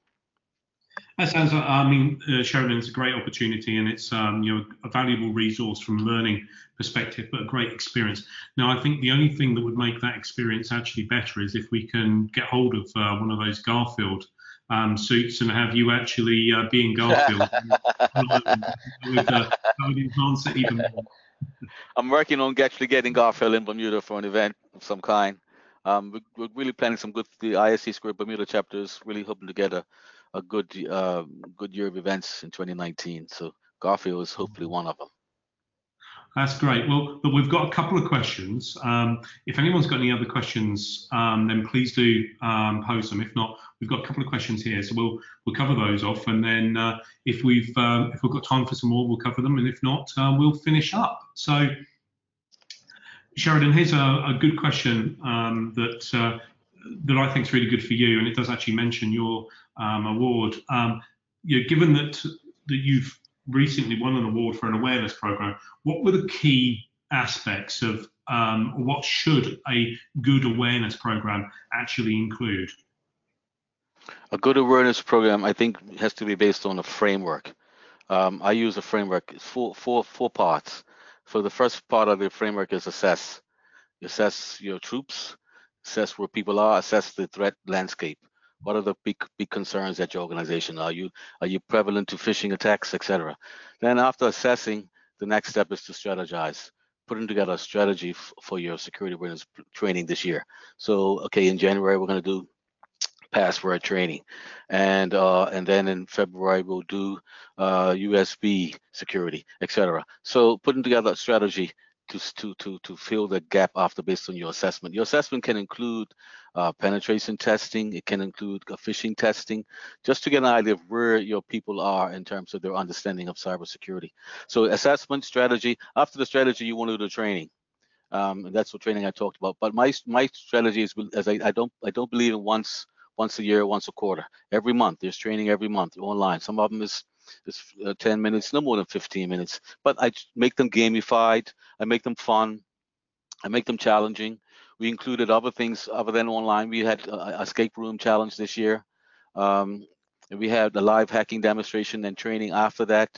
That sounds. I mean, uh, Sheridan's a great opportunity, and it's um, you know a valuable resource from a learning perspective, but a great experience. Now, I think the only thing that would make that experience actually better is if we can get hold of uh, one of those Garfield um, suits and have you actually uh, be in Garfield. with, uh, enhance it even more. I'm working on actually getting Garfield in Bermuda for an event of some kind. Um, we're, really planning some good. The ISC Squared Bermuda chapter is really hoping to get a a good uh, good year of events in 2019. So Garfield is hopefully one of them. That's great. Well, but we've got a couple of questions. Um, if anyone's got any other questions, um, then please do um, pose them. If not, we've got a couple of questions here, so we'll we'll cover those off, and then uh, if we've uh, if we've got time for some more, we'll cover them, and if not, uh, we'll finish up. So, Sheridan, here's a, a good question um, that uh, that I think is really good for you, and it does actually mention your um, award. Um, you know, given that that you've recently won an award for an awareness program, what were the key aspects of um, what should a good awareness program actually include? A good awareness program, I think, has to be based on a framework. Um, I use a framework, four, four, four parts. So the first part of the framework is assess. Assess your troops, assess where people are, assess the threat landscape. What are the big big concerns at your organization? Are you are you prevalent to phishing attacks, etc. Then after assessing, the next step is to strategize, putting together a strategy for your security awareness training this year. So okay, in January we're going to do password training, and uh, and then in February we'll do uh, USB security, etc. So putting together a strategy to, to, to, to fill the gap after based on your assessment. Your assessment can include uh, penetration testing, it can include phishing testing, just to get an idea of where your people are in terms of their understanding of cybersecurity. So assessment strategy, after the strategy, you want to do the training. Um, and that's what training I talked about. But my my strategy is as I, I don't I don't believe in once once a year, once a quarter. Every month, there's training every month online. Some of them is it's uh, 10 minutes, no more than 15 minutes. But I make them gamified. I make them fun. I make them challenging. We included other things other than online. We had a escape room challenge this year. Um, we had a live hacking demonstration and training after that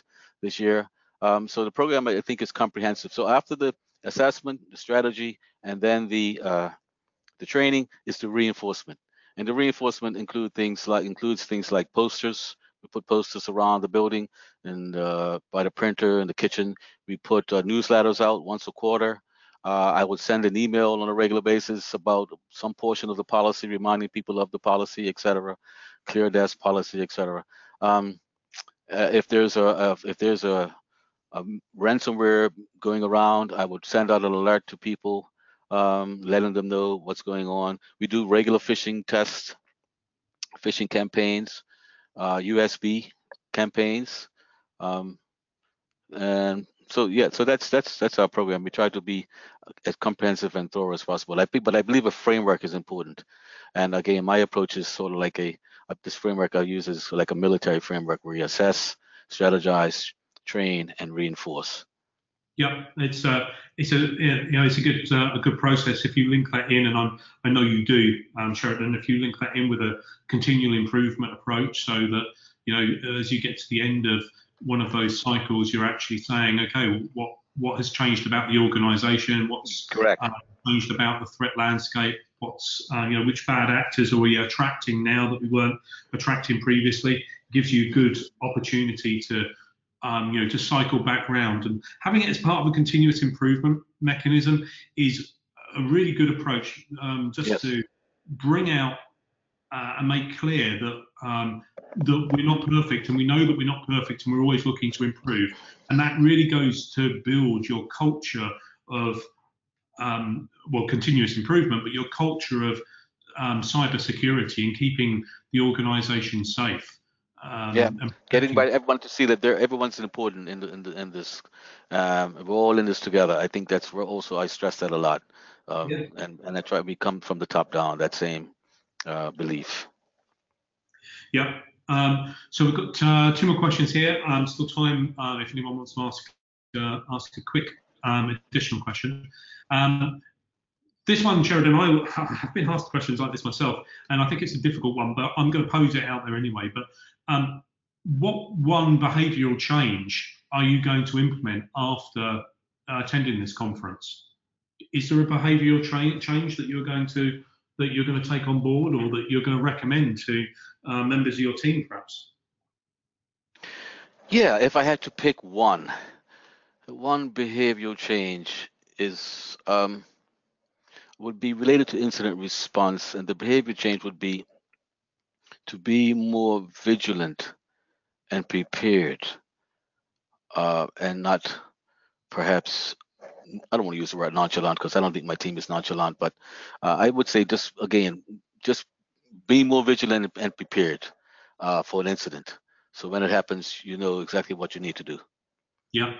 this year. Um, so the program I think is comprehensive. So after the assessment, the strategy, and then the uh, the training is the reinforcement. And the reinforcement include things like includes things like posters, we put posters around the building and uh, by the printer in the kitchen. We put uh, newsletters out once a quarter. Uh, I would send an email on a regular basis about some portion of the policy, reminding people of the policy, etc. Clear desk policy, etc. Um, uh, if there's a, a if there's a, a, ransomware going around, I would send out an alert to people, um, letting them know what's going on. We do regular phishing tests, phishing campaigns uh, USB campaigns. Um, and so yeah, so that's that's that's our program. We try to be as comprehensive and thorough as possible. I think, but I believe a framework is important. And again, my approach is sort of like a this framework I use is like a military framework where you assess, strategize, train, and reinforce. Yeah, it's a uh, it's a you know it's a good uh, a good process if you link that in, and I'm I know you do, um, Sheridan. If you link that in with a continual improvement approach, so that you know as you get to the end of one of those cycles, you're actually saying, okay, what what has changed about the organisation? What's correct uh, changed about the threat landscape? What's uh, you know which bad actors are we attracting now that we weren't attracting previously? gives you good opportunity to um, you know, to cycle back round. And having it as part of a continuous improvement mechanism is a really good approach um, just yes. to bring out uh, and make clear that um, that we're not perfect and we know that we're not perfect and we're always looking to improve. And that really goes to build your culture of um, well, continuous improvement, but your culture of um, cyber security and keeping the organization safe. Um, yeah, getting by everyone to see that they're everyone's important in the, in, the, in this. Um, we're all in this together. I think that's where also I stress that a lot, um, yeah. and and I try we come from the top down that same uh, belief. Yeah. Um, so we've got uh, two more questions here. Um, still time uh, if anyone wants to ask uh, ask a quick um, additional question. Um, this one, Sheridan, I have been asked questions like this myself, and I think it's a difficult one, but I'm going to pose it out there anyway. But um, what one behavioural change are you going to implement after uh, attending this conference? Is there a behavioural tra- change that you're going to that you're going to take on board, or that you're going to recommend to uh, members of your team, perhaps? Yeah, if I had to pick one, one behavioral change is um, would be related to incident response, and the behavior change would be to be more vigilant and prepared, uh, and not perhaps I don't want to use the word nonchalant because I don't think my team is nonchalant, but uh, I would say just again, just be more vigilant and prepared uh, for an incident. So when it happens, you know exactly what you need to do. Yeah,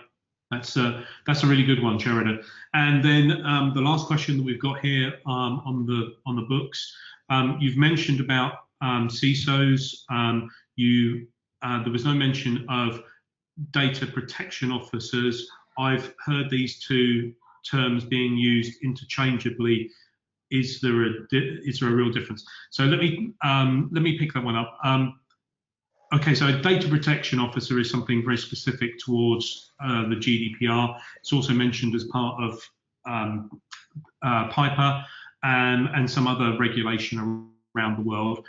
that's a that's a really good one, Sheridan. And then um, the last question that we've got here um, on the on the books, um, you've mentioned about um, CISOs. Um, you uh, there was no mention of data protection officers. I've heard these two terms being used interchangeably. Is there a is there a real difference? So let me um, let me pick that one up. Um, okay, so a data protection officer is something very specific towards uh, the GDPR. It's also mentioned as part of um, uh, PIPA and, and some other regulation around the world.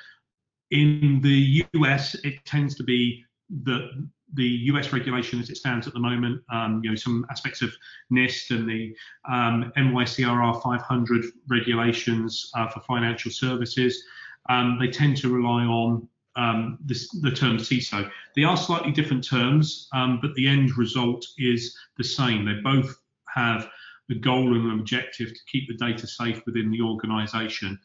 In the US, it tends to be that the US regulation as it stands at the moment, um, you know, some aspects of NIST and the um, NYCRR 500 regulations uh, for financial services, um, they tend to rely on um, this, the term CISO. They are slightly different terms, um, but the end result is the same. They both have the goal and objective to keep the data safe within the organization.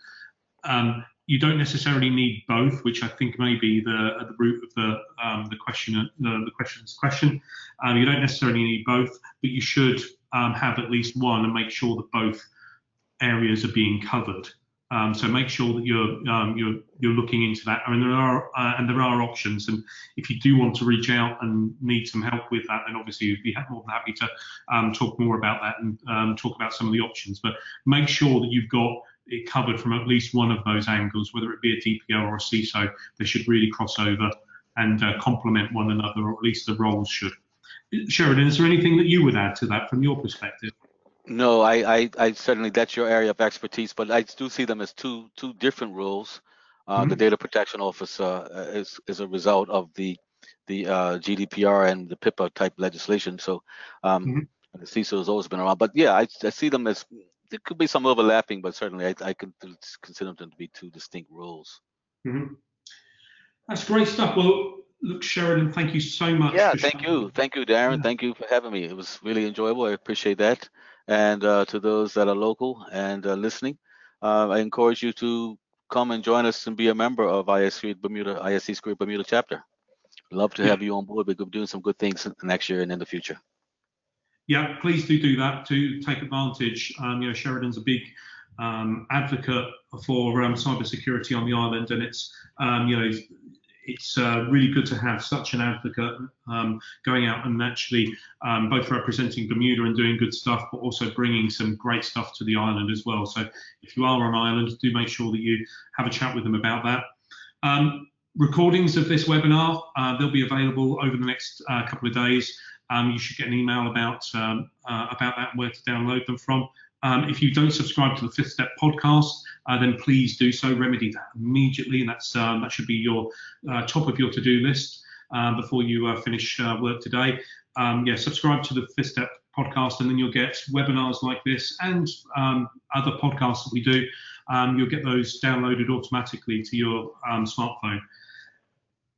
Um, you don't necessarily need both, which I think may be the at the root of the um, the question the, the question's question. Um, you don't necessarily need both, but you should um, have at least one and make sure that both areas are being covered. Um, so make sure that you're um, you're you're looking into that. I mean, there are uh, and there are options, and if you do want to reach out and need some help with that, then obviously you'd be more than happy to um, talk more about that and talk about some of the options. But make sure that you've got it covered from at least one of those angles, whether it be a DPO or a CISO, they should really cross over and uh, complement one another, or at least the roles should. Sheridan, is there anything that you would add to that from your perspective? No, I, I, I certainly that's your area of expertise, but I do see them as two two different roles. Uh, mm-hmm. The data protection officer uh, is is a result of the the uh, GDPR and the PIPA type legislation. So um, mm-hmm. the CISO has always been around, but yeah, I, I see them as there could be some overlapping, but certainly I, I could consider them to be two distinct roles. Mm-hmm. That's great stuff. Well, look, Sheridan, thank you so much. Yeah, thank you. Thank you, Darren. Yeah. Thank you for having me. It was really enjoyable. I appreciate that. And uh, to those that are local and uh, listening, uh, I encourage you to come and join us and be a member of ISC Bermuda, ISC Squared Bermuda chapter. Love to have you on board. We're doing some good things next year and in the future yeah, please do do that to take advantage. Um, you know, Sheridan's a big um, advocate for um, cybersecurity on the island, and it's um, you know it's uh, really good to have such an advocate um, going out and actually um, both representing Bermuda and doing good stuff, but also bringing some great stuff to the island as well. So if you are on island, do make sure that you have a chat with them about that. Um, recordings of this webinar, uh, they'll be available over the next uh, couple of days um, you should get an email about um, uh, about that, where to download them from. Um, if you don't subscribe to the Fifth Step podcast, uh, then please do so. Remedy that immediately, and that's um, that should be your uh, top of your to-do list uh, before you uh, finish uh, work today. Um, yeah, subscribe to the Fifth Step podcast, and then you'll get webinars like this and um, other podcasts that we do. you'll get those downloaded automatically to your smartphone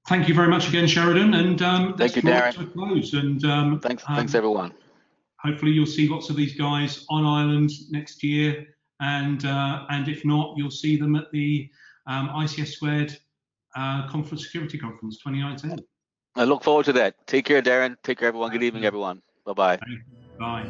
thank you very much again, Sheridan. And um, thank you, Darren. To close. And um, thanks, um, thanks everyone. Hopefully, you'll see lots of these guys on island next year, and uh, and if not, you'll see them at the um, ISC Squared uh, Conference Security Conference 2019. I look forward to that. Take care, Darren. Take care, everyone. Good evening, everyone. Bye-bye. Bye.